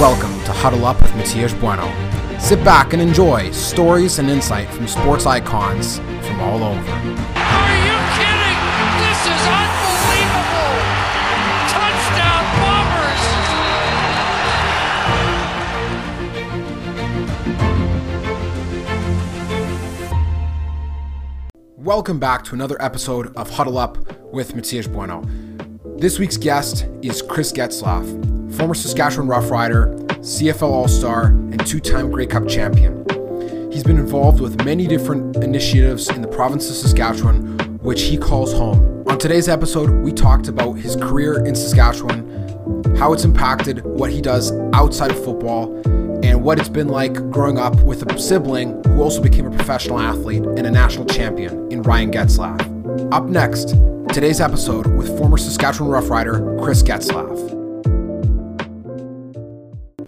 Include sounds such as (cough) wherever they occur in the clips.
Welcome to Huddle Up with Matias Bueno. Sit back and enjoy stories and insight from sports icons from all over. Are you kidding? This is unbelievable! Touchdown Bombers! Welcome back to another episode of Huddle Up with Matias Bueno. This week's guest is Chris Getzlaf, former Saskatchewan Roughrider, CFL All Star, and two time Grey Cup champion. He's been involved with many different initiatives in the province of Saskatchewan, which he calls home. On today's episode, we talked about his career in Saskatchewan, how it's impacted what he does outside of football, and what it's been like growing up with a sibling who also became a professional athlete and a national champion in Ryan Getzlaf. Up next, today's episode with former Saskatchewan Roughrider Chris Getzlaf.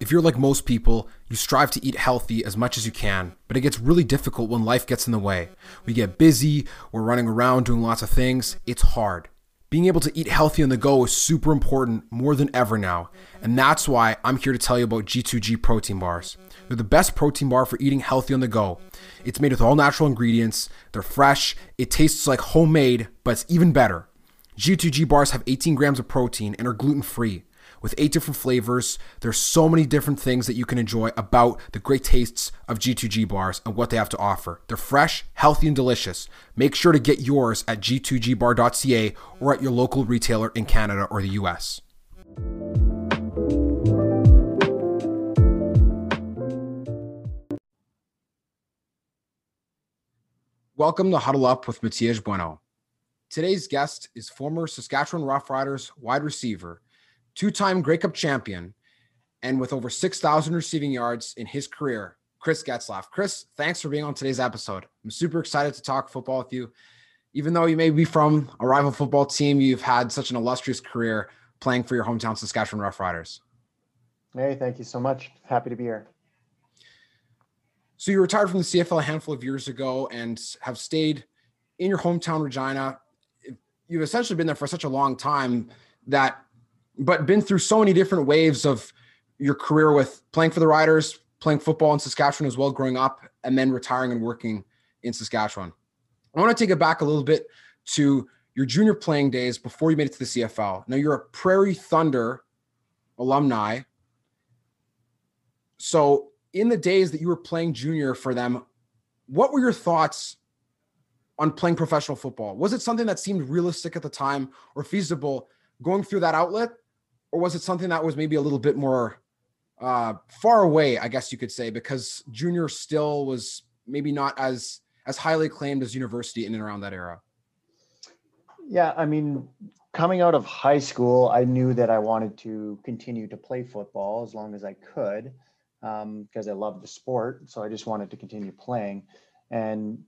If you're like most people, you strive to eat healthy as much as you can, but it gets really difficult when life gets in the way. We get busy, we're running around doing lots of things, it's hard. Being able to eat healthy on the go is super important more than ever now, and that's why I'm here to tell you about G2G protein bars. They're the best protein bar for eating healthy on the go. It's made with all natural ingredients, they're fresh, it tastes like homemade, but it's even better. G2G bars have 18 grams of protein and are gluten free. With eight different flavors, there's so many different things that you can enjoy about the great tastes of G2G bars and what they have to offer. They're fresh, healthy, and delicious. Make sure to get yours at g2gbar.ca or at your local retailer in Canada or the US. Welcome to Huddle Up with Matias Bueno. Today's guest is former Saskatchewan Roughriders wide receiver, two time Grey Cup champion, and with over 6,000 receiving yards in his career, Chris Getzlaf. Chris, thanks for being on today's episode. I'm super excited to talk football with you. Even though you may be from a rival football team, you've had such an illustrious career playing for your hometown Saskatchewan Roughriders. Hey, thank you so much. Happy to be here. So you retired from the CFL a handful of years ago and have stayed in your hometown Regina. You've essentially been there for such a long time that, but been through so many different waves of your career with playing for the Riders, playing football in Saskatchewan as well, growing up, and then retiring and working in Saskatchewan. I want to take it back a little bit to your junior playing days before you made it to the CFL. Now you're a Prairie Thunder alumni. So in the days that you were playing junior for them, what were your thoughts on playing professional football? Was it something that seemed realistic at the time or feasible going through that outlet? Or was it something that was maybe a little bit more uh, far away, I guess you could say, because junior still was maybe not as as highly acclaimed as university in and around that era? Yeah, I mean, coming out of high school, I knew that I wanted to continue to play football as long as I could because um, I loved the sport. So I just wanted to continue playing. And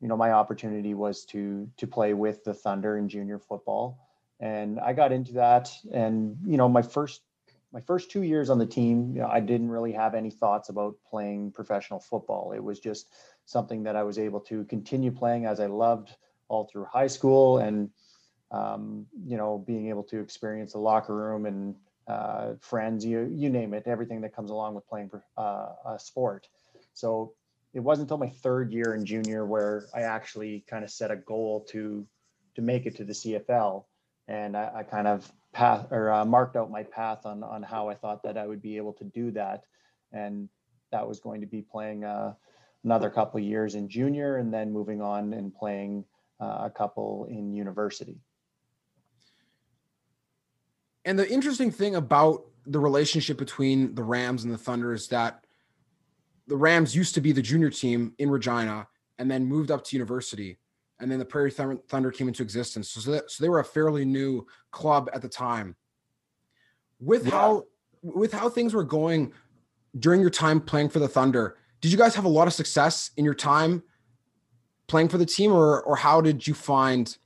you know, my opportunity was to to play with the Thunder in junior football, and I got into that. And you know, my first my first two years on the team, you know, I didn't really have any thoughts about playing professional football. It was just something that I was able to continue playing as I loved all through high school and um, you know being able to experience the locker room and uh, friends you you name it everything that comes along with playing uh, a sport so it wasn't until my third year in junior where I actually kind of set a goal to to make it to the CFL and I, I kind of path or uh, marked out my path on on how I thought that I would be able to do that and that was going to be playing uh, another couple years in junior and then moving on and playing uh, a couple in university. And the interesting thing about the relationship between the Rams and the Thunder is that the Rams used to be the junior team in Regina and then moved up to university. And then the Prairie Thunder came into existence. So, that, so they were a fairly new club at the time. With yeah. how with how things were going during your time playing for the Thunder, did you guys have a lot of success in your time playing for the team, or or how did you find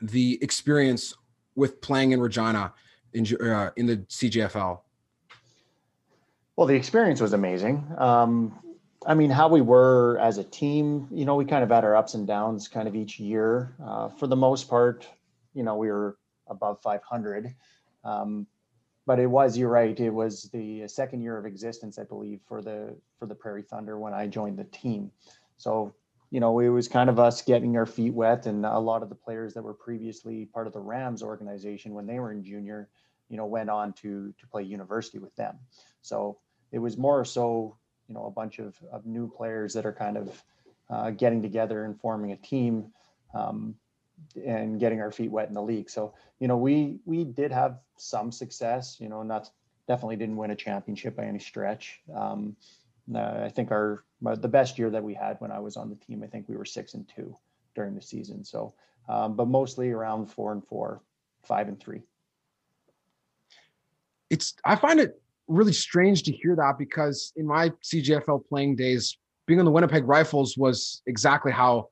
the experience with playing in Regina in uh, in the CJFL? Well, the experience was amazing. Um, I mean, how we were as a team, you know, we kind of had our ups and downs kind of each year. Uh, for the most part, you know, we were above 500. Um, but it was you're right. It was the second year of existence, I believe, for the for the Prairie Thunder when I joined the team. So you know, it was kind of us getting our feet wet, and a lot of the players that were previously part of the Rams organization when they were in junior, you know, went on to to play university with them. So it was more so, you know, a bunch of, of new players that are kind of uh, getting together and forming a team um, and getting our feet wet in the league. So, you know, we we did have some success, you know, not definitely didn't win a championship by any stretch. Um, uh, I think our the best year that we had when I was on the team, I think we were six and two during the season. So, um, but mostly around four and four, five and three. It's I find it really strange to hear that because in my CJFL playing days, being on the Winnipeg Rifles was exactly how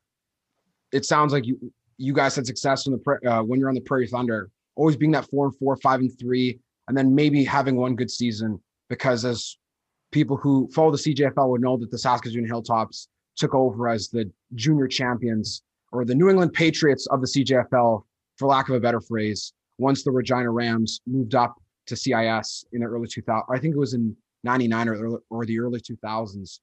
it sounds like you you guys had success in the uh, when you're on the Prairie Thunder, always being that four and four, five and three, and then maybe having one good season. Because as people who follow the CJFL would know that the Saskatoon Hilltops took over as the junior champions or the New England Patriots of the CJFL, for lack of a better phrase, once the Regina Rams moved up to CIS in the early 2000s. I think it was in 99 or, or the early 2000s.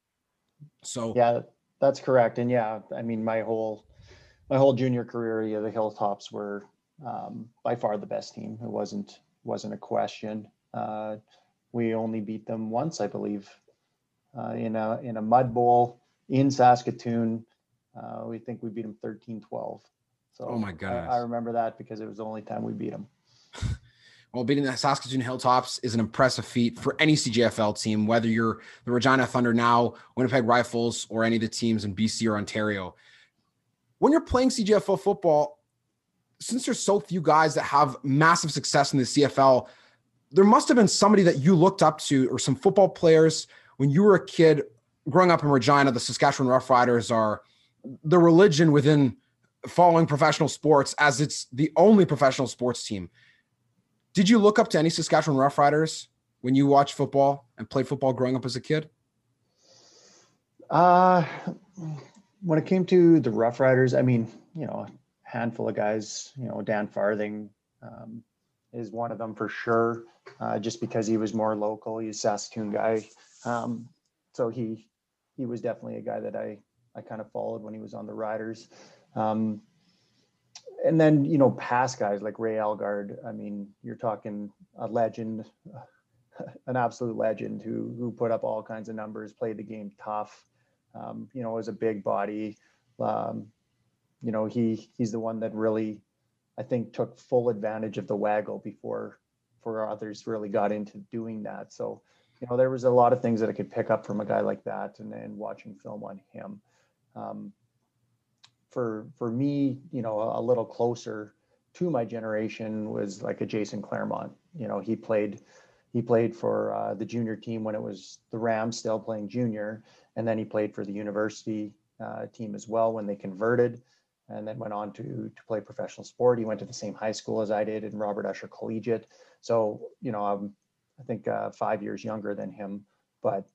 So, yeah, that's correct. And yeah, I mean, my whole, my whole junior career, yeah, the Hilltops were um, by far the best team. It wasn't, wasn't a question. Uh, we only beat them once, I believe, uh, in a in a mud bowl in Saskatoon. Uh, we think we beat them 13-12. So oh my god, I, I, remember that because it was the only time we beat them. Well, beating the Saskatoon Hilltops is an impressive feat for any CJFL team, whether you're the Regina Thunder now, Winnipeg Rifles, or any of the teams in BC or Ontario. When you're playing CJFL football, since there's so few guys that have massive success in the CFL, there must have been somebody that you looked up to or some football players when you were a kid growing up in Regina. The Saskatchewan Roughriders are the religion within following professional sports as it's the only professional sports team. Did you look up to any Saskatchewan Roughriders when you watched football and played football growing up as a kid? Uh, when it came to the Roughriders, I mean, you know, a handful of guys, you know, Dan Farthing um, is one of them for sure uh, just because he was more local. He's a Saskatoon guy, um, so he he was definitely a guy that I I kind of followed when he was on the Riders. Um, and then you know past guys like Ray Elgaard. I mean, you're talking a legend, (laughs) an absolute legend who who put up all kinds of numbers, played the game tough. Um, you know, was a big body. Um, you know, he he's the one that really, I think, took full advantage of the waggle before before others really got into doing that. So, you know, there was a lot of things that I could pick up from a guy like that, and then watching film on him. Um, for for me, you know, a, a, little closer to my generation was like a Jason Clermont. You know, he played he played for uh, the junior team when it was the Rams still playing junior, and then he played for the university uh, team as well when they converted and then went on to to play professional sport. He went to the same high school as I did in Robert Usher Collegiate. So, you know, I'm, I think uh, five years younger than him, but,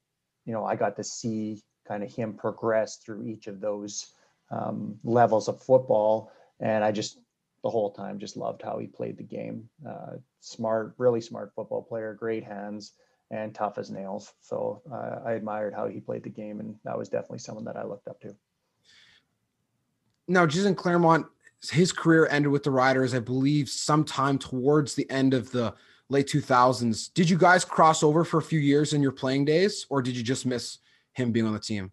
you know, I got to see kind of him progress through each of those um, levels of football. And I just, the whole time, just loved how he played the game. Uh, smart, really smart football player, great hands, and tough as nails. So uh, I admired how he played the game, and that was definitely someone that I looked up to. Now, Jason Clermont his career ended with the Riders, I believe, sometime towards the end of the late 2000s. Did you guys cross over for a few years in your playing days, or did you just miss him being on the team?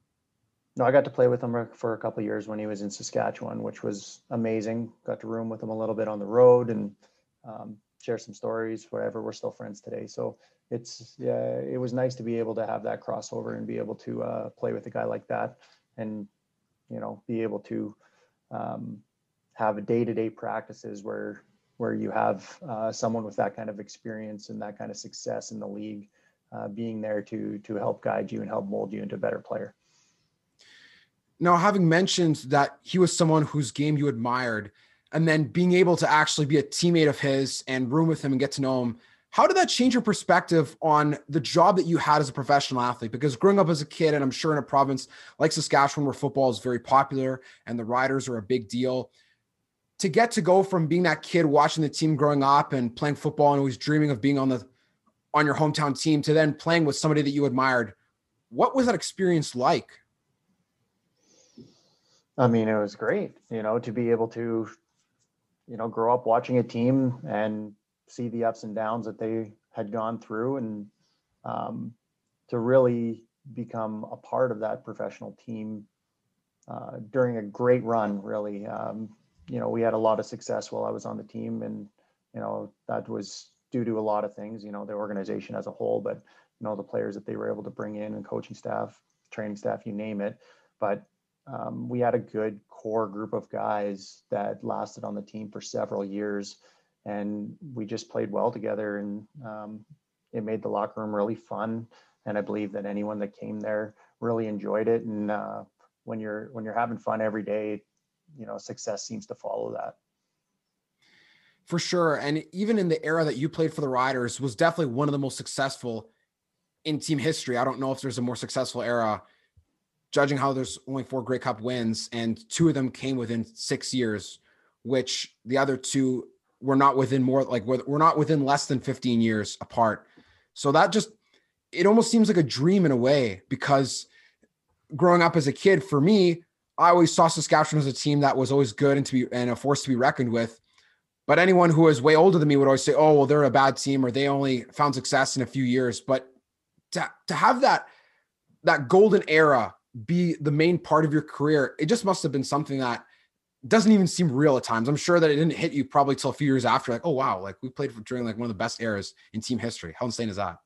No, I got to play with him for a couple years when he was in Saskatchewan, which was amazing. Got to room with him a little bit on the road and um, share some stories. Whatever, we're still friends today. So it's yeah, it was nice to be able to have that crossover and be able to uh, play with a guy like that, and you know, be able to um, have day-to-day practices where where you have uh, someone with that kind of experience and that kind of success in the league uh, being there to to help guide you and help mold you into a better player. Now, having mentioned that he was someone whose game you admired, and then being able to actually be a teammate of his and room with him and get to know him, how did that change your perspective on the job that you had as a professional athlete? Because growing up as a kid, and I'm sure in a province like Saskatchewan where football is very popular and the Riders are a big deal, to get to go from being that kid watching the team growing up and playing football and always dreaming of being on the on your hometown team to then playing with somebody that you admired. What was that experience like? I mean, it was great, you know, to be able to, you know, grow up watching a team and see the ups and downs that they had gone through and um, to really become a part of that professional team uh, during a great run, really. Um, you know, we had a lot of success while I was on the team, and you know that was due to a lot of things. You know, the organization as a whole, but you know the players that they were able to bring in and coaching staff, training staff, you name it. But um, we had a good core group of guys that lasted on the team for several years, and we just played well together, and um, it made the locker room really fun. And I believe that anyone that came there really enjoyed it. And uh, when you're when you're having fun every day, you know, success seems to follow that. For sure. And even in the era that you played for the Riders was definitely one of the most successful in team history. I don't know if there's a more successful era, judging how there's only four Grey Cup wins, and two of them came within six years, which the other two were not within more like we're not within less than 15 years apart. So that just it almost seems like a dream in a way because growing up as a kid, for me, I always saw Saskatchewan as a team that was always good and to be and a force to be reckoned with. But anyone who was way older than me would always say, "Oh, well, they're a bad team, or they only found success in a few years." But to to have that that golden era be the main part of your career, it just must have been something that doesn't even seem real at times. I'm sure that it didn't hit you probably till a few years after, like, "Oh wow, like we played for during like one of the best eras in team history." How insane is that?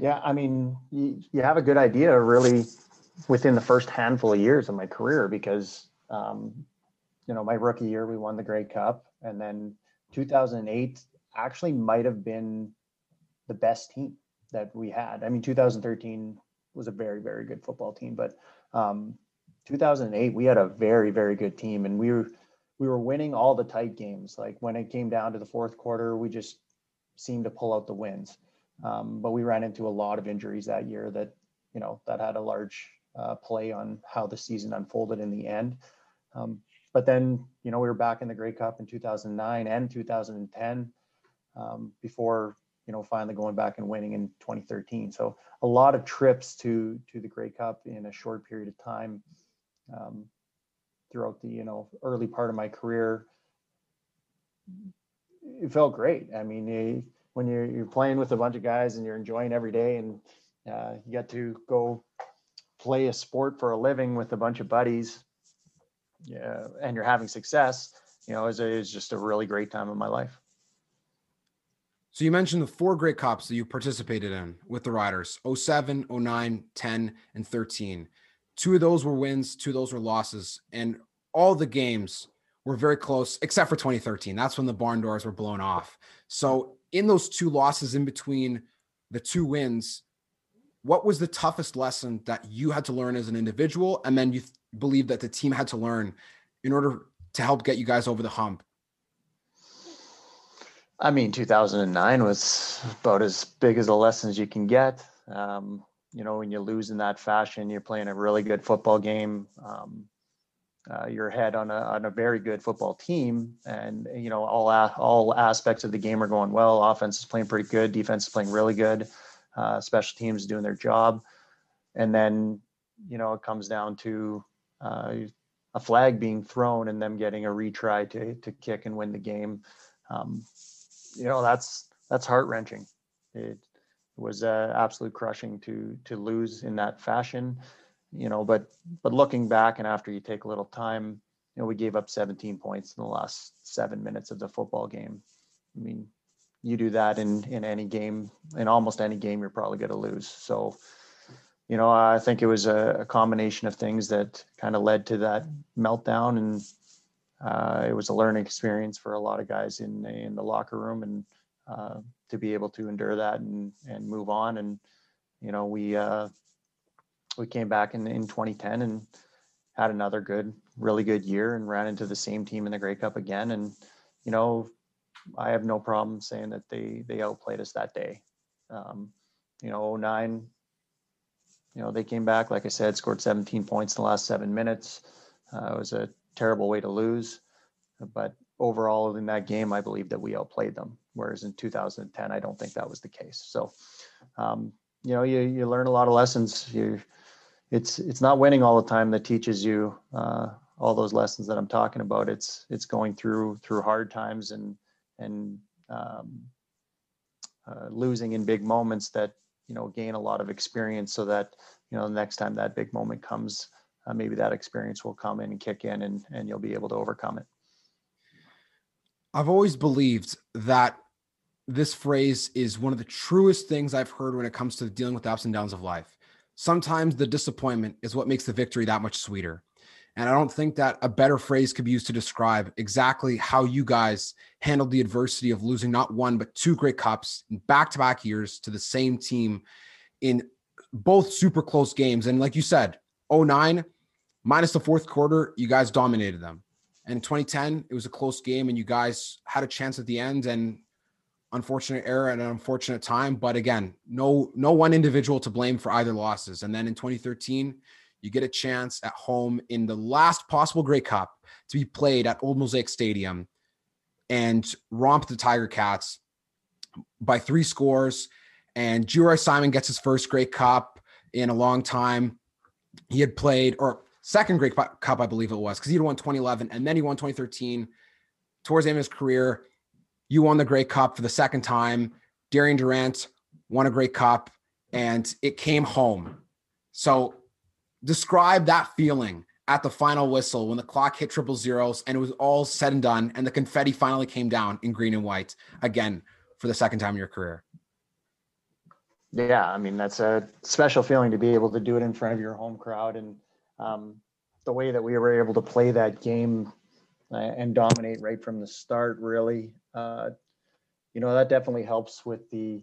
Yeah, I mean, you, you have a good idea really within the first handful of years of my career because, um, you know, my rookie year we won the Grey Cup, and then 2008 actually might have been the best team that we had. I mean, 2013 was a very very good football team, but um, 2008 we had a very very good team, and we were we were winning all the tight games. Like when it came down to the fourth quarter, we just seemed to pull out the wins. Um, but we ran into a lot of injuries that year that, you know, that had a large uh, play on how the season unfolded in the end. Um, but then, you know, we were back in the Grey Cup in 2009 and 2010 um, before, you know, finally going back and winning in 2013. So a lot of trips to to the Grey Cup in a short period of time um, throughout the, you know, early part of my career. It felt great. I mean, it, when you're you're playing with a bunch of guys and you're enjoying every day and uh, you get to go play a sport for a living with a bunch of buddies yeah and you're having success you know it's, it's just a really great time of my life so you mentioned the four Grey Cups that you participated in with the riders 07 09 10 and 13 two of those were wins two of those were losses and all the games were very close except for 2013 that's when the barn doors were blown off. So in those two losses in between the two wins, what was the toughest lesson that you had to learn as an individual and then you th- believe that the team had to learn in order to help get you guys over the hump? I mean, 2009 was about as big as a lesson as you can get. Um, you know, when you lose in that fashion, you're playing a really good football game. Um, uh, your head on a on a very good football team, and you know all a, all aspects of the game are going well. Offense is playing pretty good, defense is playing really good, uh, special teams doing their job, and then you know it comes down to uh, a flag being thrown and them getting a retry to to kick and win the game. Um, you know that's that's heart wrenching. It was uh, absolute crushing to to lose in that fashion you know, but but looking back and after you take a little time, you know, we gave up 17 points in the last seven minutes of the football game. I mean, you do that in in any game, in almost any game, you're probably going to lose. So, you know, I think it was a, a combination of things that kind of led to that meltdown, and uh, it was a learning experience for a lot of guys in in the locker room, and uh, to be able to endure that and and move on. And you know, we uh, we came back in, in 2010 and had another good, really good year and ran into the same team in the Grey Cup again. And, you know, I have no problem saying that they they outplayed us that day. Um, you know, 09, you know, they came back, like I said, scored 17 points in the last seven minutes. Uh, it was a terrible way to lose. But overall in that game, I believe that we outplayed them. whereas in 2010, I don't think that was the case. So, um, you know, you, you learn a lot of lessons. You, it's, it's not winning all the time that teaches you uh, all those lessons that I'm talking about. It's, it's going through, through hard times and, and um, uh, losing in big moments that, you know, gain a lot of experience so that, you know, the next time that big moment comes, uh, maybe that experience will come in and kick in and, and you'll be able to overcome it. I've always believed that this phrase is one of the truest things I've heard when it comes to dealing with the ups and downs of life. Sometimes the disappointment is what makes the victory that much sweeter. And I don't think that a better phrase could be used to describe exactly how you guys handled the adversity of losing not one, but two Grey Cups back to back years to the same team in both super close games. And like you said, 09, minus the fourth quarter, you guys dominated them. And in 2010, it was a close game, and you guys had a chance at the end. And unfortunate error at an unfortunate time. But again, no no one individual to blame for either losses. And then in 2013, you get a chance at home in the last possible Grey Cup to be played at Old Mosaic Stadium and romp the Tiger Cats by three scores. And Geroy Simon gets his first Grey Cup in a long time. He had played, or second Grey Cup, I believe it was, because he had won 2011 and then he won 2013. Towards the end of his career, you won the Grey Cup for the second time. Darian Durant won a Grey Cup and it came home. So describe that feeling at the final whistle when the clock hit triple zeros and it was all said and done and the confetti finally came down in green and white again for the second time in your career. Yeah, I mean that's a special feeling to be able to do it in front of your home crowd and um, the way that we were able to play that game uh, and dominate right from the start really uh, you know that definitely helps with the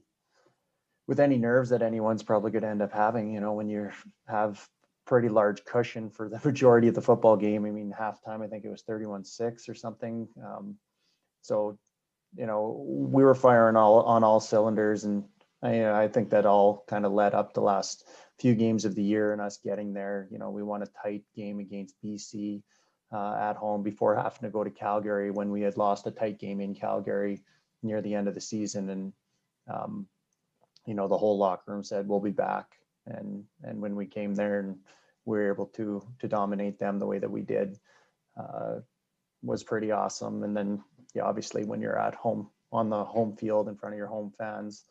with any nerves that anyone's probably going to end up having you know when you have pretty large cushion for the (laughs) majority of the football game. I mean halftime i think it was 31-6 or something um, so you know we were firing all on all cylinders and I, I think that all kind of led up the last few games of the year and us getting there you know we won a tight game against bc uh, at home before having to go to Calgary when we had lost a tight game in Calgary near the end of the season. And, um, you know, the whole locker room said, we'll be back. And, and when we came there and we were able to, to dominate them the way that we did, uh, was pretty awesome. And then, yeah, obviously when you're at home on the home field in front of your home fans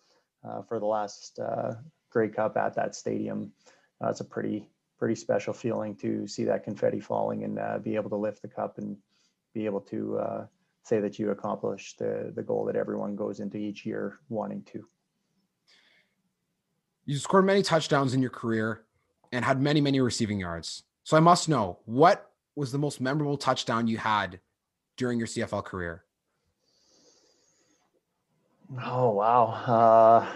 uh, for the last uh, Grey Cup at that stadium, uh, it's a pretty pretty special feeling to see that confetti falling and uh, be able to lift the cup and be able to uh, say that you accomplished the, the goal that everyone goes into each year wanting to. You scored many touchdowns in your career and had many, many receiving yards. So I must know what was the most memorable touchdown you had during your CFL career? Oh, wow. Uh,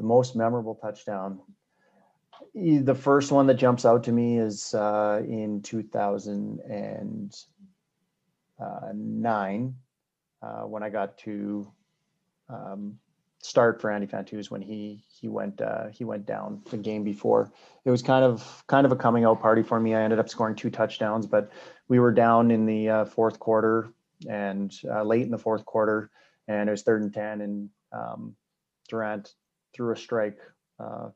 the most memorable touchdown the first one that jumps out to me is uh, in 2009 uh, when I got to um, start for Andy Fantuz when he he went uh, he went down the game before. It was kind of kind of a coming out party for me. I ended up scoring two touchdowns, but we were down in the uh, fourth quarter and uh, late in the fourth quarter, and it was third and ten, and um, Durant threw a strike uh,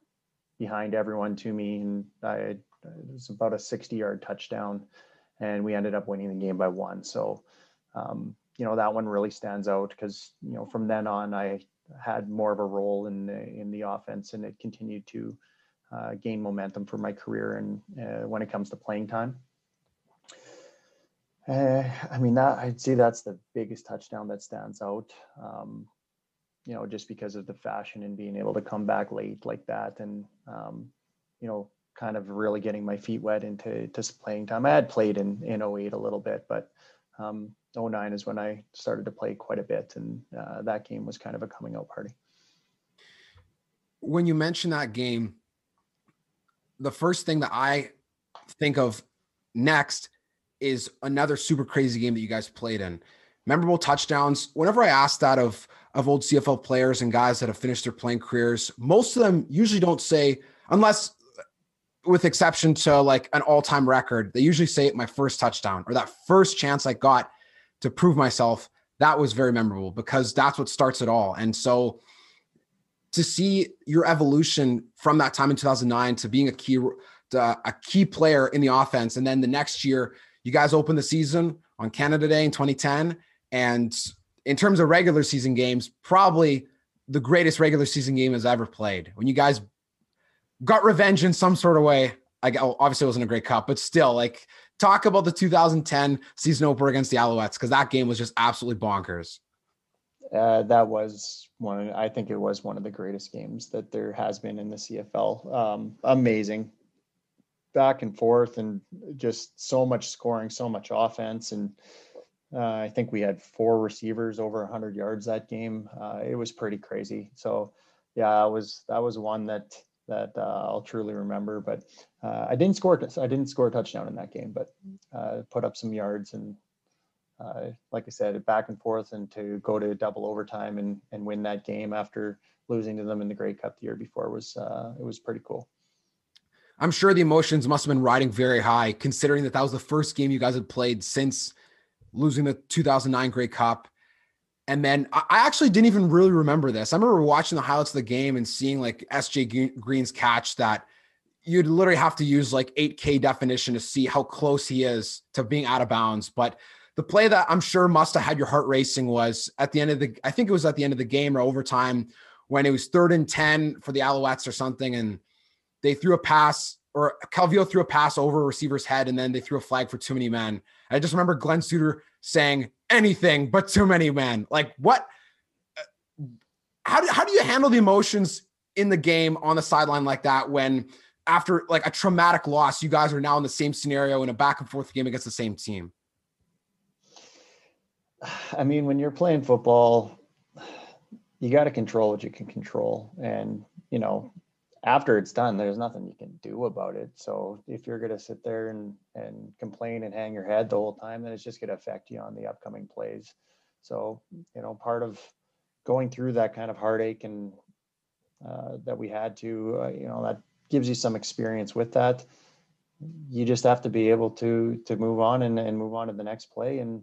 behind everyone to me, and I it was about a 60 yard touchdown, and we ended up winning the game by one. So, um, you know, that one really stands out because you know from then on I had more of a role in the, in the offense, and it continued to uh, gain momentum for my career and uh, when it comes to playing time. Uh, I mean, that I'd say that's the biggest touchdown that stands out. Um, you know, just because of the fashion and being able to come back late like that and, um, you know, kind of really getting my feet wet into to playing time. I had played in, in 08 a little bit, but um, 09 is when I started to play quite a bit. And uh, that game was kind of a coming out party. When you mention that game, the first thing that I think of next is another super crazy game that you guys played in. Memorable touchdowns. Whenever I ask that of of old CFL players and guys that have finished their playing careers, most of them usually don't say, unless uh, with exception to like an all-time record, they usually say my first touchdown or that first chance I got to prove myself that was very memorable because that's what starts it all. And so to see your evolution from that time in 2009 to being a key a key player in the offense and then the next year you guys open the season on Canada Day in 2010 and in terms of regular season games probably the greatest regular season game has ever played when you guys got revenge in some sort of way like oh, obviously it wasn't a Grey Cup but still like talk about the 2010 season opener against the Alouettes because that game was just absolutely bonkers uh, that was one. I think it was one of the greatest games that there has been in the CFL. Um, amazing, back and forth, and just so much scoring, so much offense, and uh, I think we had four receivers over 100 yards that game. Uh, it was pretty crazy. So, yeah, that was that was one that that uh, I'll truly remember. But uh, I didn't score. I didn't score a touchdown in that game, but uh, put up some yards and uh, like I said, back and forth, and to go to double overtime and and win that game after losing to them in the Grey Cup the year before was it was pretty cool. I'm sure the emotions must have been riding very high, considering that that was the first game you guys had played since losing the 2009 Grey Cup. And then I actually didn't even really remember this. I remember watching the highlights of the game and seeing like SJ Green's catch that you'd literally have to use like 8K definition to see how close he is to being out of bounds. But the play that I'm sure must have had your heart racing was at the end of the, I think it was at the end of the game or overtime when it was third and 10 for the Alouettes or something. And they threw a pass or Calvillo threw a pass over a receiver's head and then they threw a flag for too many men. I just remember Glen Suitor saying anything but too many men. Like what? Uh, how do, how do you handle the emotions in the game on the sideline like that when after like a traumatic loss, you guys are now in the same scenario in a back and forth game against the same team? (sighs) I mean, when you're playing football, you got to control what you can control. And, you know, after it's done, there's nothing you can do about it. So if you're going to sit there and, and complain and hang your head the whole time, then it's just going to affect you on the upcoming plays. So, you know, part of going through that kind of heartache and uh, that we had to, uh, you know, that gives you some experience with that. You just have to be able to to move on and, and move on to the next play and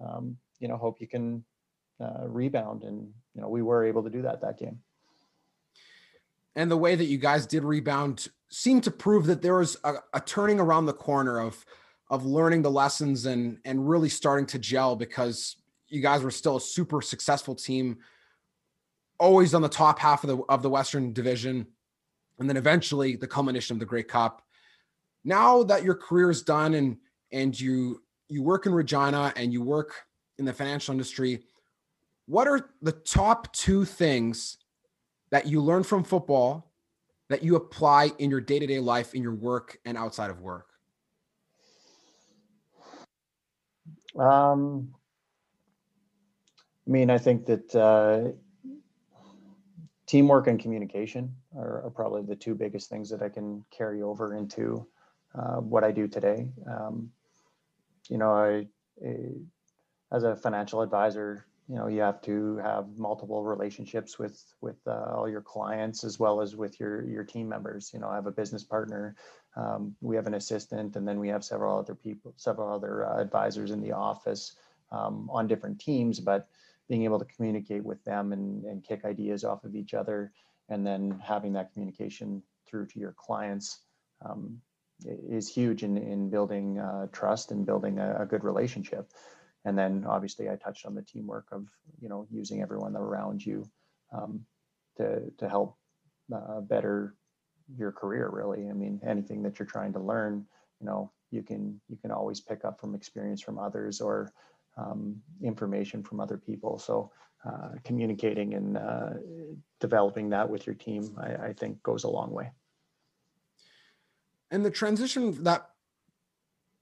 um, you know, hope you can uh, rebound. And, you know, we were able to do that that game. And the way that you guys did rebound seemed to prove that there was a, a turning around the corner of, of learning the lessons and, and really starting to gel because you guys were still a super successful team, always on the top half of the, of the Western division. And then eventually the culmination of the Grey Cup. Now that your career is done and, and you you work in Regina and you work in the financial industry. What are the top two things that you learn from football that you apply in your day to day life, in your work, and outside of work? Um, I mean, I think that uh, teamwork and communication are, are, probably the two biggest things that I can carry over into uh, what I do today. Um, you know, I as a financial advisor, you know, you have to have multiple relationships with with uh, all your clients as well as with your your team members. You know, I have a business partner, um, we have an assistant, and then we have several other people, several other uh, advisors in the office um, on different teams. But being able to communicate with them and, and kick ideas off of each other, and then having that communication through to your clients um, is huge in, in building uh, trust and building a, a, good relationship. And then obviously I touched on the teamwork of, you know, using everyone around you um, to, to help uh, better your career really. I mean, anything that you're trying to learn, you know, you can, you can always pick up from experience from others or um, information from other people. So uh, communicating and uh, developing that with your team, I, I think goes a long way and the transition that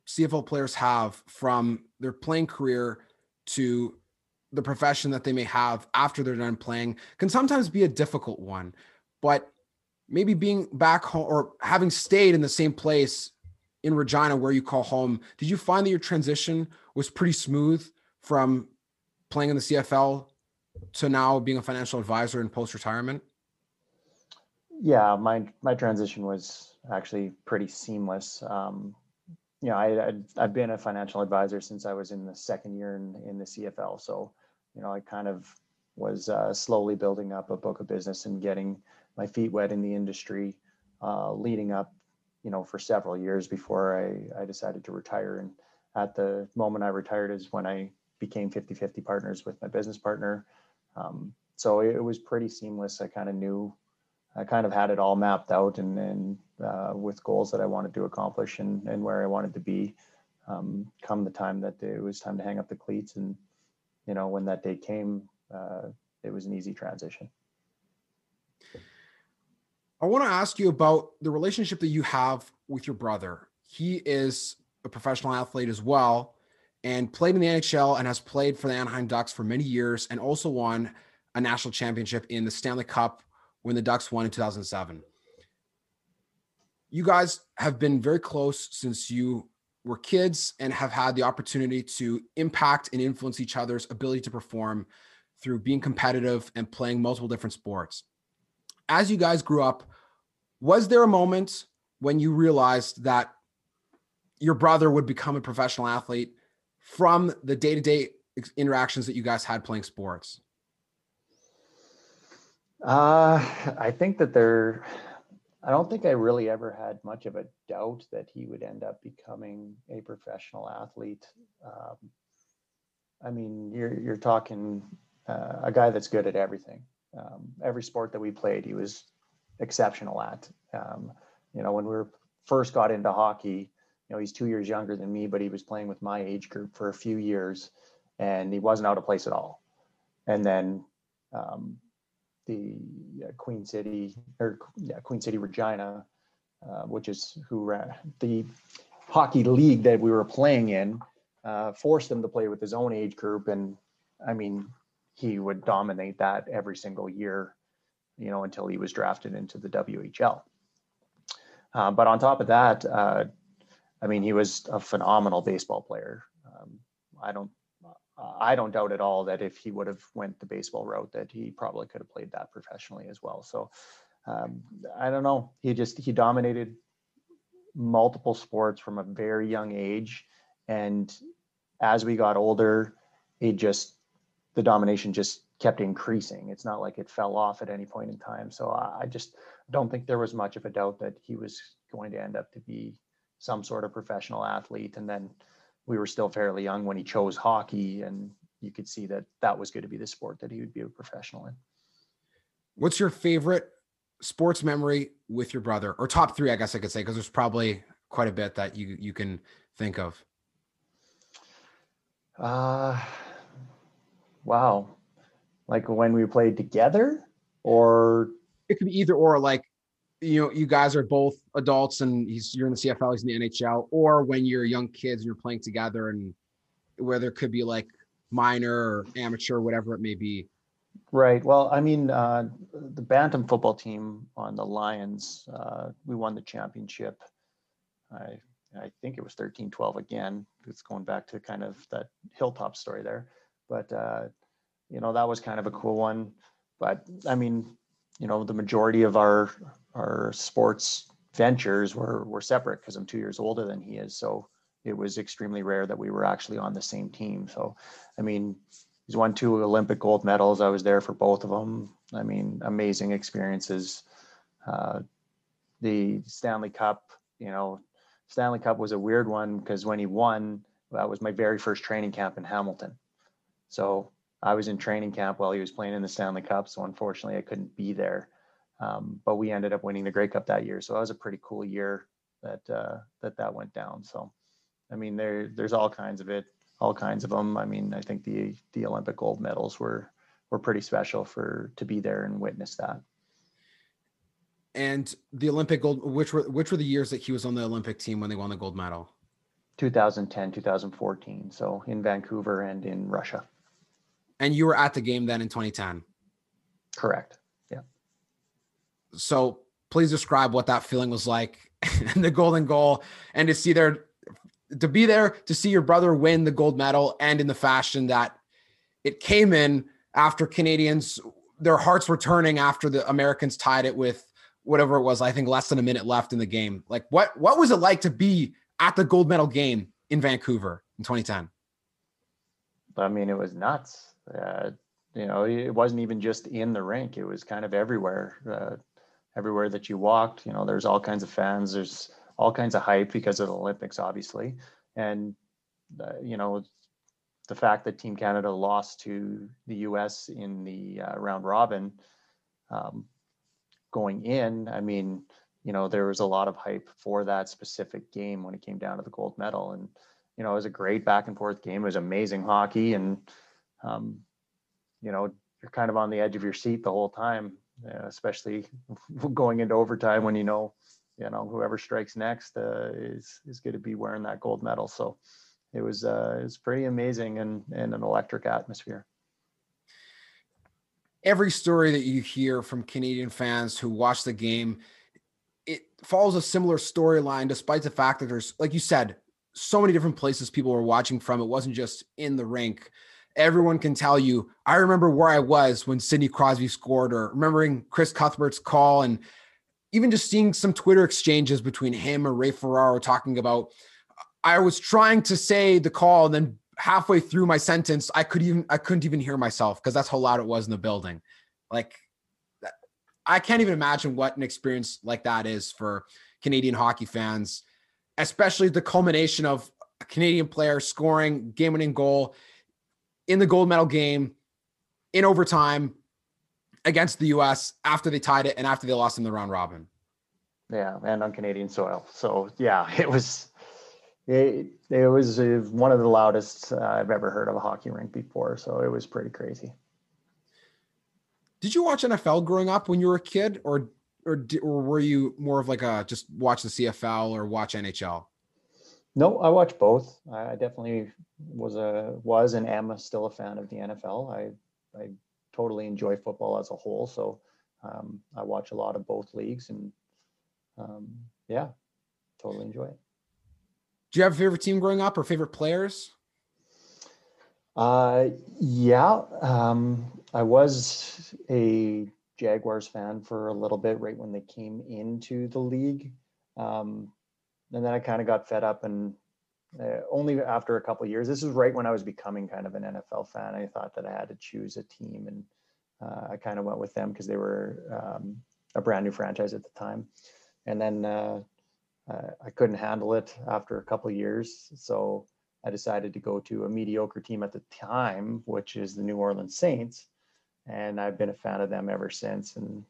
CFL players have from their playing career to the profession that they may have after they're done playing can sometimes be a difficult one. But maybe being back home or having stayed in the same place in Regina where you call home, did you find that your transition was pretty smooth from playing in the CFL to now being a financial advisor in post retirement? Yeah, my my transition was actually pretty seamless. Um, you know, I, i have been a financial advisor since I was in the second year in, in the CFL. So, you know, I kind of was uh, slowly building up a book of business and getting my feet wet in the industry, uh, leading up, you know, for several years before I, I decided to retire. And at the moment I retired is when I became 50 50 partners with my business partner. Um, so it was pretty seamless. I kind of knew I kind of had it all mapped out and, and uh, with goals that I wanted to accomplish and, and where I wanted to be um, come the time that it was time to hang up the cleats. And, you know, when that day came, uh, it was an easy transition. I want to ask you about the relationship that you have with your brother. He is a professional athlete as well and played in the NHL and has played for the Anaheim Ducks for many years and also won a national championship in the Stanley Cup when the Ducks won in 2007. You guys have been very close since you were kids and have had the opportunity to impact and influence each other's ability to perform through being competitive and playing multiple different sports. As you guys grew up, was there a moment when you realized that your brother would become a professional athlete from the day to day interactions that you guys had playing sports? Uh, I think that there, I don't think I really ever had much of a doubt that he would end up becoming a professional athlete. Um, I mean, you're you're talking uh, a guy that's good at everything. Um, every sport that we played, he was exceptional at. Um, you know, when we were, first got into hockey, you know, he's two years younger than me, but he was playing with my age group for a few years, and he wasn't out of place at all. And then um, the uh, Queen City or yeah, Queen City Regina, uh, which is who ran the hockey league that we were playing in, uh, forced him to play with his own age group, and I mean, he would dominate that every single year, you know, until he was drafted into the WHL. Uh, but on top of that, uh, I mean, he was a phenomenal baseball player. Um, I don't I don't doubt at all that if he would have went the baseball route, that he probably could have played that professionally as well. So um, I don't know. He just he dominated multiple sports from a very young age, and as we got older, it just the domination just kept increasing. It's not like it fell off at any point in time. So I just don't think there was much of a doubt that he was going to end up to be some sort of professional athlete, and then we were still fairly young when he chose hockey and you could see that that was going to be the sport that he would be a professional in. What's your favorite sports memory with your brother or top 3 I guess I could say because there's probably quite a bit that you you can think of. Uh wow. Like when we played together or it could be either or like you know you guys are both adults and he's you're in the CFL, he's in the NHL, or when you're young kids and you're playing together and where there could be like minor or amateur, whatever it may be. Right. Well, I mean, uh, the Bantam football team on the Lions, uh, we won the championship. I I think it was 13 12 again. It's going back to kind of that hilltop story there. But, uh, you know, that was kind of a cool one. But I mean, you know, the majority of our our sports ventures were were separate because I'm two years older than he is. So it was extremely rare that we were actually on the same team. So, I mean, he's won two Olympic gold medals. I was there for both of them. I mean, amazing experiences. Uh, the Stanley Cup, you know, Stanley Cup was a weird one because when he won, that was my very first training camp in Hamilton. So I was in training camp while he was playing in the Stanley Cup. So unfortunately, I couldn't be there. Um, but we ended up winning the Grey Cup that year, so that was a pretty cool year that uh, that that went down. So, I mean, there there's all kinds of it, all kinds of them. I mean, I think the the Olympic gold medals were were pretty special for to be there and witness that. And the Olympic gold, which were which were the years that he was on the Olympic team when they won the gold medal? 2010, 2014. So in Vancouver and in Russia. And you were at the game then in 2010. Correct so please describe what that feeling was like (laughs) in the golden goal and to see there to be there to see your brother win the gold medal and in the fashion that it came in after Canadians their hearts were turning after the Americans tied it with whatever it was I think less than a minute left in the game like what what was it like to be at the gold medal game in Vancouver in 2010? I mean, it was nuts. Uh, you know, it wasn't even just in the rink; it was kind of everywhere. Uh, everywhere that you walked, you know, there's all kinds of fans. There's all kinds of hype because of the Olympics, obviously, and uh, you know, the fact that Team Canada lost to the U.S. in the uh, round robin um, going in. I mean, you know, there was a lot of hype for that specific game when it came down to the gold medal, and you know, it was a great back and forth game. It was amazing hockey, and um, you know, you're kind of on the edge of your seat the whole time, uh, especially (laughs) going into overtime when you know, you know, whoever strikes next uh, is is going to be wearing that gold medal. So it was uh, it was pretty amazing and and an electric atmosphere. Every story that you hear from Canadian fans who watch the game, it follows a similar storyline, despite the fact that there's, like you said, so many different places people were watching from. It wasn't just in the rink. Everyone can tell you, I remember where I was when Sidney Crosby scored, or remembering Chris Cuthbert's call, and even just seeing some Twitter exchanges between him and Ray Ferraro talking about. I was trying to say the call, and then halfway through my sentence, I could even I couldn't even hear myself because that's how loud it was in the building. Like, I can't even imagine what an experience like that is for Canadian hockey fans especially the culmination of a Canadian player scoring game winning goal in the gold medal game in overtime against the US after they tied it and after they lost in the round robin. Yeah, and on Canadian soil. So yeah, (laughs) it was it, it was one of the loudest uh, I've ever heard of a hockey rink before. So it was pretty crazy. Did you watch NFL growing up when you were a kid, or or or were you more of like a just watch the CFL or watch NHL? No, I watch both. I definitely was a was and am still a fan of the NFL. I I totally enjoy football as a whole, so um, I watch a lot of both leagues, and um, yeah, totally enjoy it. Do you have a favorite team growing up or favorite players? Uh, yeah, um, I was a Jaguars fan for a little bit right when they came into the league. Um, and then I kind of got fed up and uh, only after a couple years, this is right when I was becoming kind of an NFL fan. I thought that I had to choose a team and uh, I kind of went with them because they were um, a brand new franchise at the time. And then uh, I couldn't handle it after a couple years. So I decided to go to a mediocre team at the time, which is the New Orleans Saints and I've been a fan of them ever since. And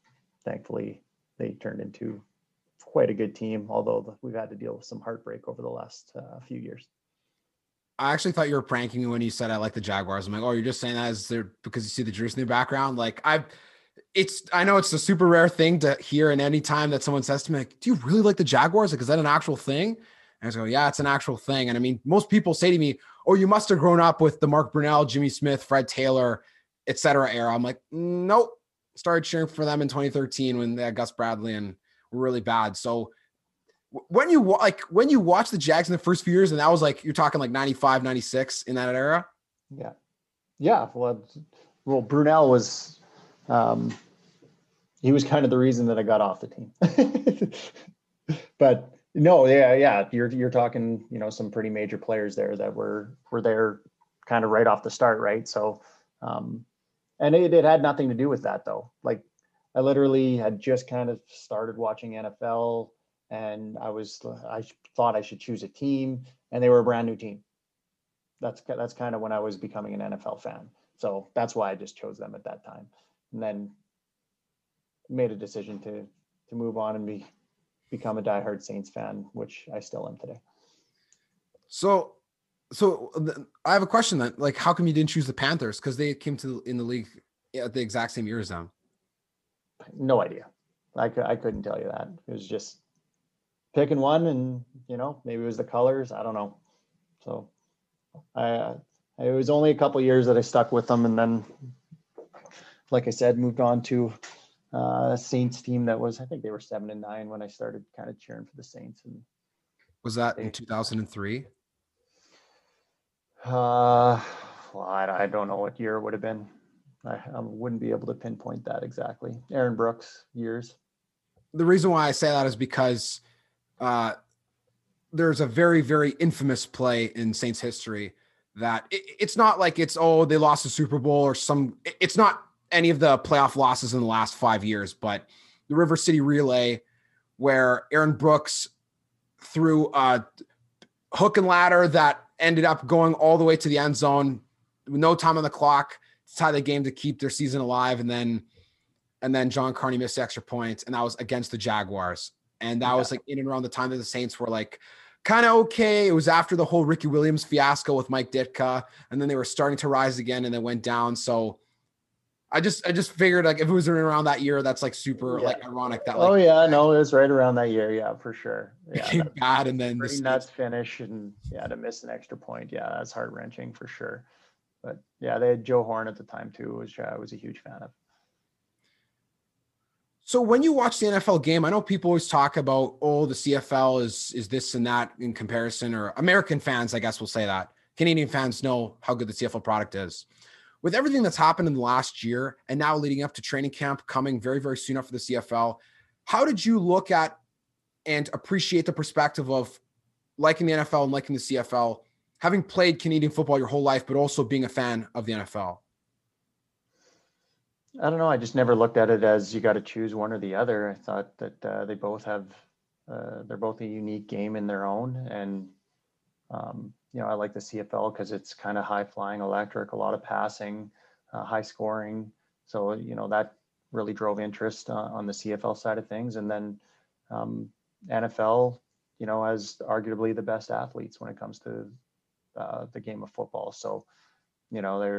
thankfully, they turned into quite a good team. Although we've had to deal with some heartbreak over the last uh, few years. I actually thought you were pranking me when you said I like the Jaguars. I'm like, oh, you're just saying that as there because you see the the background. Like I've, it's I know it's a super rare thing to hear, in any time that someone says to me, like, "Do you really like the Jaguars? Like, is that an actual thing?" And I go, "Yeah, it's an actual thing." And I mean, most people say to me, "Oh, you must have grown up with the Mark Brunell, Jimmy Smith, Fred Taylor, etc. era. I'm like, nope. Started cheering for them in 2013 when they had Gus Bradley and really bad. So when you like when you watch the Jags in the first few years, and that was like you're talking like 95, 96 in that era. Yeah, yeah. Well, well, Brunell was, um, he was kind of the reason that I got off the team. (laughs) but no, yeah, yeah. You're you're talking, you know, some pretty major players there that were were there kind of right off the start, right? So, um, and it, it had nothing to do with that though. Like I literally had just kind of started watching NFL and I was I thought I should choose a team and they were a brand new team. That's that's kind of when I was becoming an NFL fan. So that's why I just chose them at that time. And then made a decision to to move on and be become a diehard Saints fan, which I still am today. So so I have a question then. Like, how come you didn't choose the Panthers? Because they came to in the league at the exact same year as them. No idea. I, I couldn't tell you that. It was just picking one, and you know, maybe it was the colors. I don't know. So, I it was only a couple years that I stuck with them, and then, like I said, moved on to uh, a Saints team that was I think they were seven and nine when I started kind of cheering for the Saints. And was that in thousand and three? Uh, well, I, I don't know what year it would have been. I, I wouldn't be able to pinpoint that exactly. Aaron Brooks years. The reason why I say that is because uh, there's a very very infamous play in Saints history that it, it's not like it's oh they lost the Super Bowl or some it's not any of the playoff losses in the last 5 years but the River City relay where Aaron Brooks threw a hook and ladder that ended up going all the way to the end zone with no time on the clock tie the game to keep their season alive and then and then John Carney missed extra points and that was against the Jaguars and that yeah. was like in and around the time that the Saints were like kind of okay. It was after the whole Ricky Williams fiasco with Mike Ditka, and then they were starting to rise again and then went down. So I just I just figured like if it was around that year, that's like super yeah. like ironic that oh, like, oh yeah, no, it was right around that year, yeah, for sure. Yeah, became bad and then the nuts finish and yeah, to miss an extra point, yeah, that's heart wrenching for sure. But yeah, they had Joe Horn at the time too, which I was a huge fan of. So when you watch the NFL game, I know people always talk about, oh, the CFL is is this and that in comparison, or American fans, I guess, will say that. Canadian fans know how good the CFL product is. With everything that's happened in the last year and now leading up to training camp coming very, very soon after the CFL, how did you look at and appreciate the perspective of liking the NFL and liking the CFL, having played Canadian football your whole life, but also being a fan of the NFL? I don't know. I just never looked at it as you got to choose one or the other. I thought that uh, they both have, uh, they're both a unique game in their own. And, um, you know, I like the CFL because it's kind of high flying, electric, a lot of passing, uh, high scoring. So, you know, that really drove interest on the CFL side of things. And then um, NFL, you know, has arguably the best athletes when it comes to uh, the game of football. So, you know, there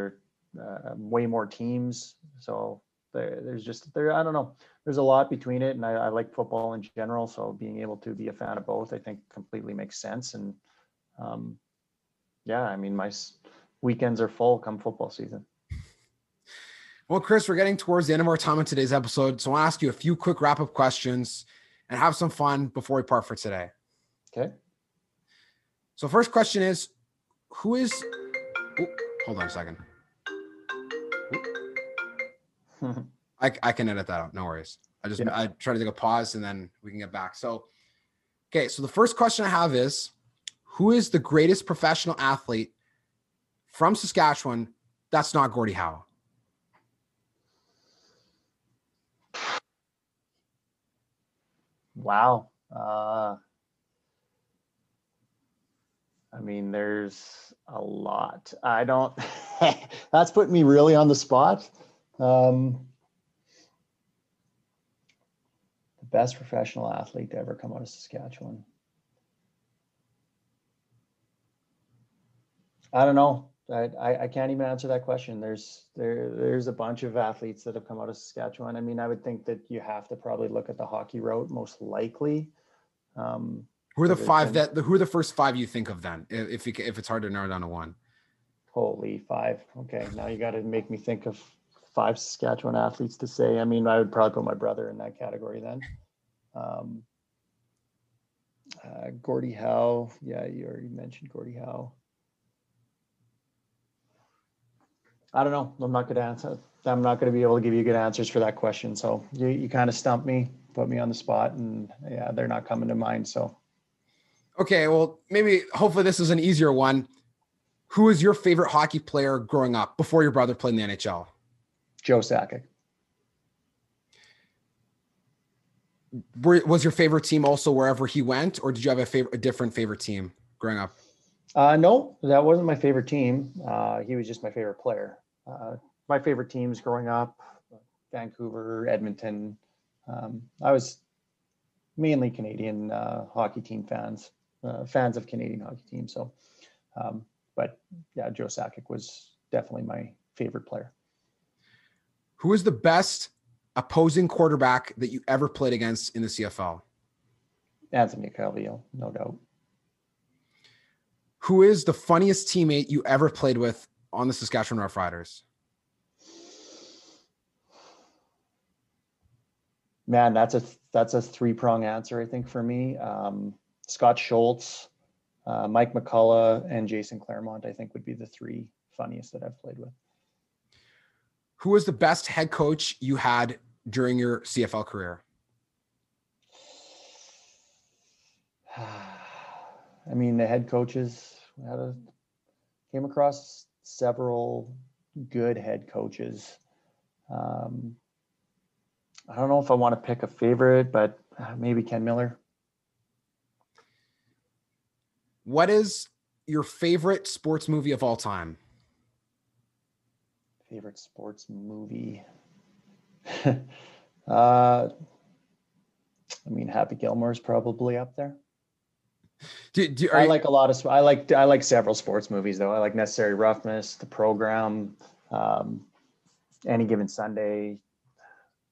are uh, way more teams. So there, there's just there. I don't know. There's a lot between it, and I, I, like football in general. So being able to be a fan of both, I think, completely makes sense. And um, yeah, I mean, my weekends are full come football season. Well, Chris, we're getting towards the end of our time in today's episode, so I'll ask you a few quick wrap up questions and have some fun before we part for today. Okay. So, first question is, who is? Oh, hold on a second. (laughs) I, I can edit that out. No worries. I just yeah. I try to take a pause and then we can get back. So, okay. So the first question I have is, who is the greatest professional athlete from Saskatchewan that's not Gordie Howe? Wow. Uh, I mean, there's a lot. I don't. (laughs) that's putting me really on the spot. Um, the best professional athlete to ever come out of Saskatchewan. I don't know. I, I can't even answer that question. There's there there's a bunch of athletes that have come out of Saskatchewan. I mean, I would think that you have to probably look at the hockey route most likely. Um, who are the five that who are the first five you think of then? If if it's hard to narrow down to one. Holy five. Okay, now you got to make me think of five Saskatchewan athletes to say. I mean, I would probably put my brother in that category then. Um, uh, Gordie Howe. Yeah, you already mentioned Gordie Howe. I don't know. I'm not going to answer. I'm not going to be able to give you good answers for that question. So you, you kind of stumped me, put me on the spot, and yeah, they're not coming to mind. So. Okay, well, maybe hopefully this is an easier one. Who was your favorite hockey player growing up before your brother played in the NHL? Joe Sakic. Was your favorite team also wherever he went, or did you have a favorite, a different favorite team growing up? Uh, no, that wasn't my favorite team. Uh, he was just my favorite player. Uh, my favorite teams growing up: Vancouver, Edmonton. Um, I was mainly Canadian uh, hockey team fans, uh, fans of Canadian hockey teams. So, um, but yeah, Joe Sakic was definitely my favorite player. Who is the best opposing quarterback that you ever played against in the CFL? Anthony Calvillo, no doubt. Who is the funniest teammate you ever played with on the Saskatchewan Roughriders? Man, that's a that's a three prong answer, I think, for me. Um, Scott Schultz, uh, Mike McCullough, and Jason Clermont, I think, would be the three funniest that I've played with. Who was the best head coach you had during your CFL career? (sighs) I mean, the head coaches had a came across several good head coaches. Um, I don't know if I want to pick a favorite, but uh, maybe Ken Miller. What is your favorite sports movie of all time? Favorite sports movie? (laughs) uh, I mean, Happy Gilmore is probably up there. Do, do, I you, like a lot of. I like I like several sports movies though. I like Necessary Roughness, The Program, um, Any Given Sunday,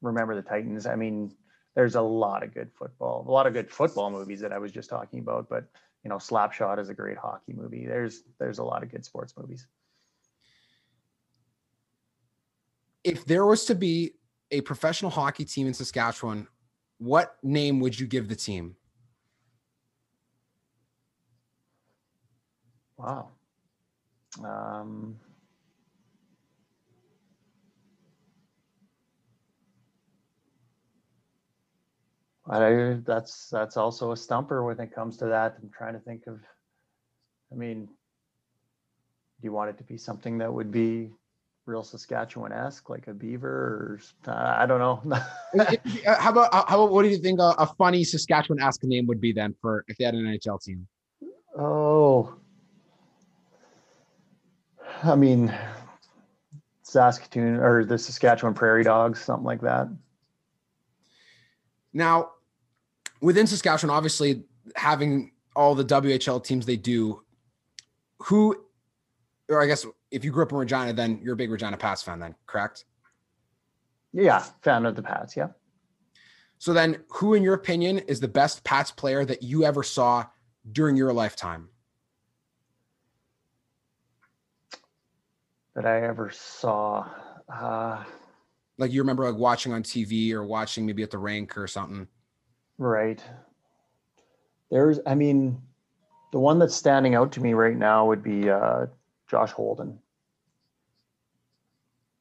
Remember the Titans. I mean, there's a lot of good football, a lot of good football movies that I was just talking about. But you know, Slapshot is a great hockey movie. There's there's a lot of good sports movies. If there was to be a professional hockey team in Saskatchewan, what name would you give the team? Wow. Um, I, that's that's also a stumper when it comes to that. I'm trying to think of. I mean, do you want it to be something that would be real Saskatchewan-esque, like a beaver, or uh, I don't know. how about how about what do you think a, a funny Saskatchewan-esque name would be then for if they had an NHL team? Oh, I mean, Saskatoon or the Saskatchewan Prairie Dogs, something like that. Now, within Saskatchewan, obviously having all the WHL teams they do, who, or I guess if you grew up in Regina, then you're a big Regina Pats fan, then correct? Yeah, fan of the Pats. Yeah. So then, who, in your opinion, is the best Pats player that you ever saw during your lifetime? That I ever saw. Uh, like you remember like watching on TV or watching maybe at the rink or something. Right. There's, I mean, the one that's standing out to me right now would be uh, Josh Holden.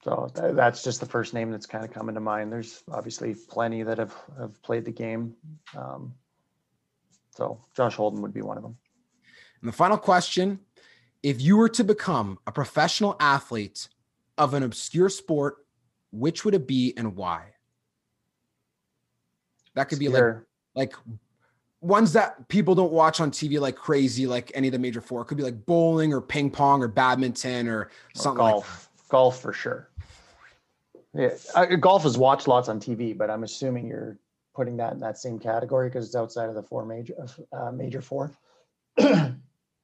So th- that's just the first name that's kind of coming to mind. There's obviously plenty that have, have played the game. Um, so Josh Holden would be one of them. And the final question if you were to become a professional athlete of an obscure sport which would it be and why? That could be sure. like like ones that people don't watch on TV like crazy, like any of the major four. It could be like bowling or ping pong or badminton or something golf. Like golf for sure. Yeah, I, golf is watched lots on TV, but I'm assuming you're putting that in that same category because it's outside of the four major uh, major four. (clears throat) I,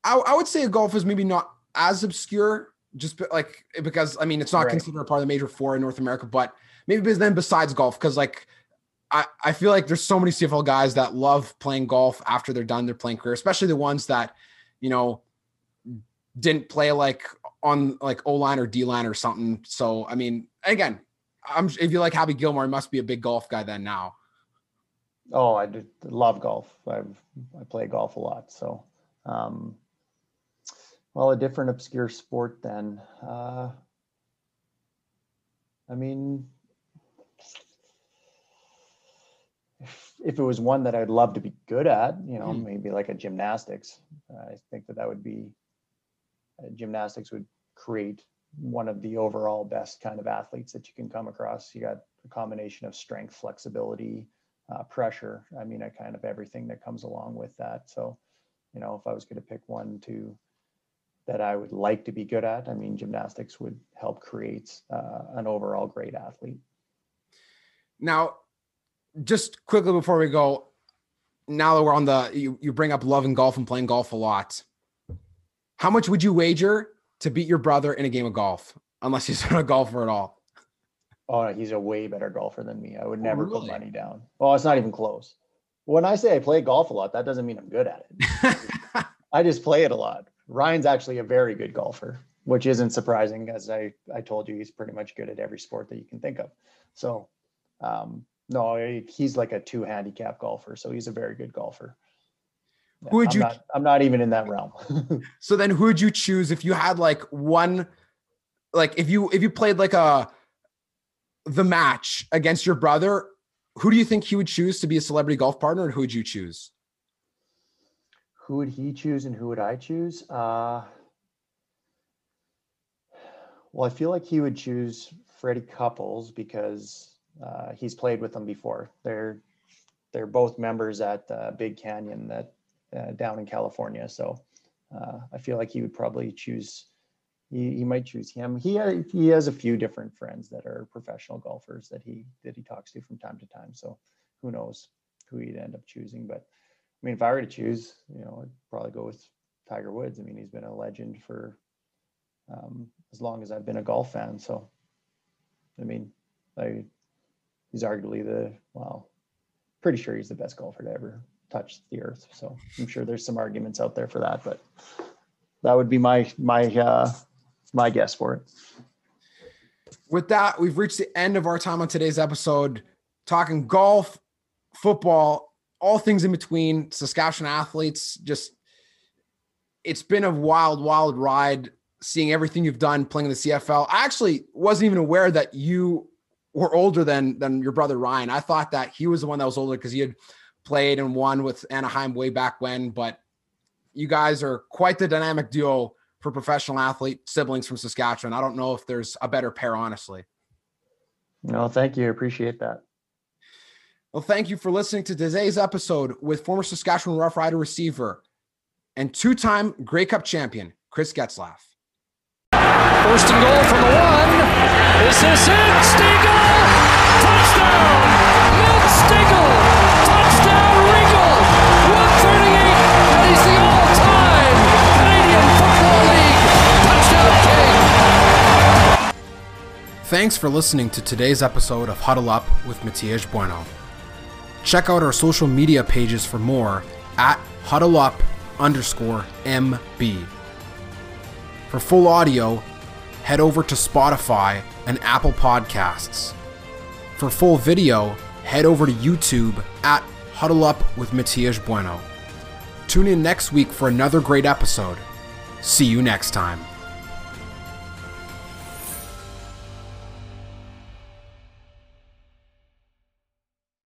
I would say golf is maybe not as obscure just like because I mean it's not right. considered a part of the major four in North America, but maybe then besides golf, because like I, I feel like there's so many CFL guys that love playing golf after they're done their playing career, especially the ones that, you know, didn't play like on like O line or D line or something. So I mean, again, I'm if you like Happy Gilmore, he must be a big golf guy then now. Oh, I love golf. I've I play golf a lot. So um well, a different obscure sport then. Uh, I mean, if, if it was one that I'd love to be good at, you know, mm. maybe like a gymnastics, I think that that would be uh, gymnastics would create one of the overall best kind of athletes that you can come across. You got a combination of strength, flexibility, uh, pressure. I mean, I kind of everything that comes along with that. So, you know, if I was going to pick one to that I would like to be good at. I mean, gymnastics would help create uh, an overall great athlete. Now, just quickly before we go, now that we're on the, you, you bring up loving golf and playing golf a lot. How much would you wager to beat your brother in a game of golf? Unless he's (laughs) not a golfer at all. Oh, he's a way better golfer than me. I would never oh, really? put money down. Well, it's not even close. When I say I play golf a lot, that doesn't mean I'm good at it. (laughs) I just play it a lot. Ryan's actually a very good golfer, which isn't surprising, as I I told you, he's pretty much good at every sport that you can think of. So, um, no, he's like a two handicap golfer, so he's a very good golfer. Yeah, who would I'm you? Not, I'm not even in that realm. (laughs) so then, who would you choose if you had like one, like if you if you played like a the match against your brother? Who do you think he would choose to be a celebrity golf partner, and who would you choose? who would he choose and who would I choose? Uh, well, I feel like he would choose Freddie Couples because uh, he's played with them before. They're they're both members at uh, Big Canyon that uh, down in California. So uh, I feel like he would probably choose. He, he might choose him. He ha- he has a few different friends that are professional golfers that he that he talks to from time to time. So who knows who he'd end up choosing? But I mean, if I were to choose, you know, I'd probably go with Tiger Woods. I mean, he's been a legend for um, as long as I've been a golf fan. So, I mean, I he's arguably the well, pretty sure he's the best golfer to ever touch the earth. So I'm sure there's some arguments out there for that, but that would be my my uh, my guess for it. With that, we've reached the end of our time on today's episode, talking golf, football, all things in between. Saskatchewan athletes, just it's been a wild, wild ride. Seeing everything you've done playing in the CFL. I actually wasn't even aware that you were older than than your brother Ryan. I thought that he was the one that was older because he had played and won with Anaheim way back when. But you guys are quite the dynamic duo for professional athlete siblings from Saskatchewan. I don't know if there's a better pair, honestly. No, thank you. Appreciate that. Well, thank you for listening to today's episode with former Saskatchewan Rough Rider receiver and two-time Grey Cup champion Chris Getzlaf. First and goal from the one. Is this it? Stegall! Touchdown! Stegall! Touchdown Regal! 138, and he's the all-time Canadian Football League touchdown king. Thanks for listening to today's episode of Huddle Up with Matias Bueno. Check out our social media pages for more at Huddle Up underscore MB. For full audio, head over to Spotify and Apple Podcasts. For full video, head over to YouTube at Huddle Up with Matias Bueno. Tune in next week for another great episode. See you next time.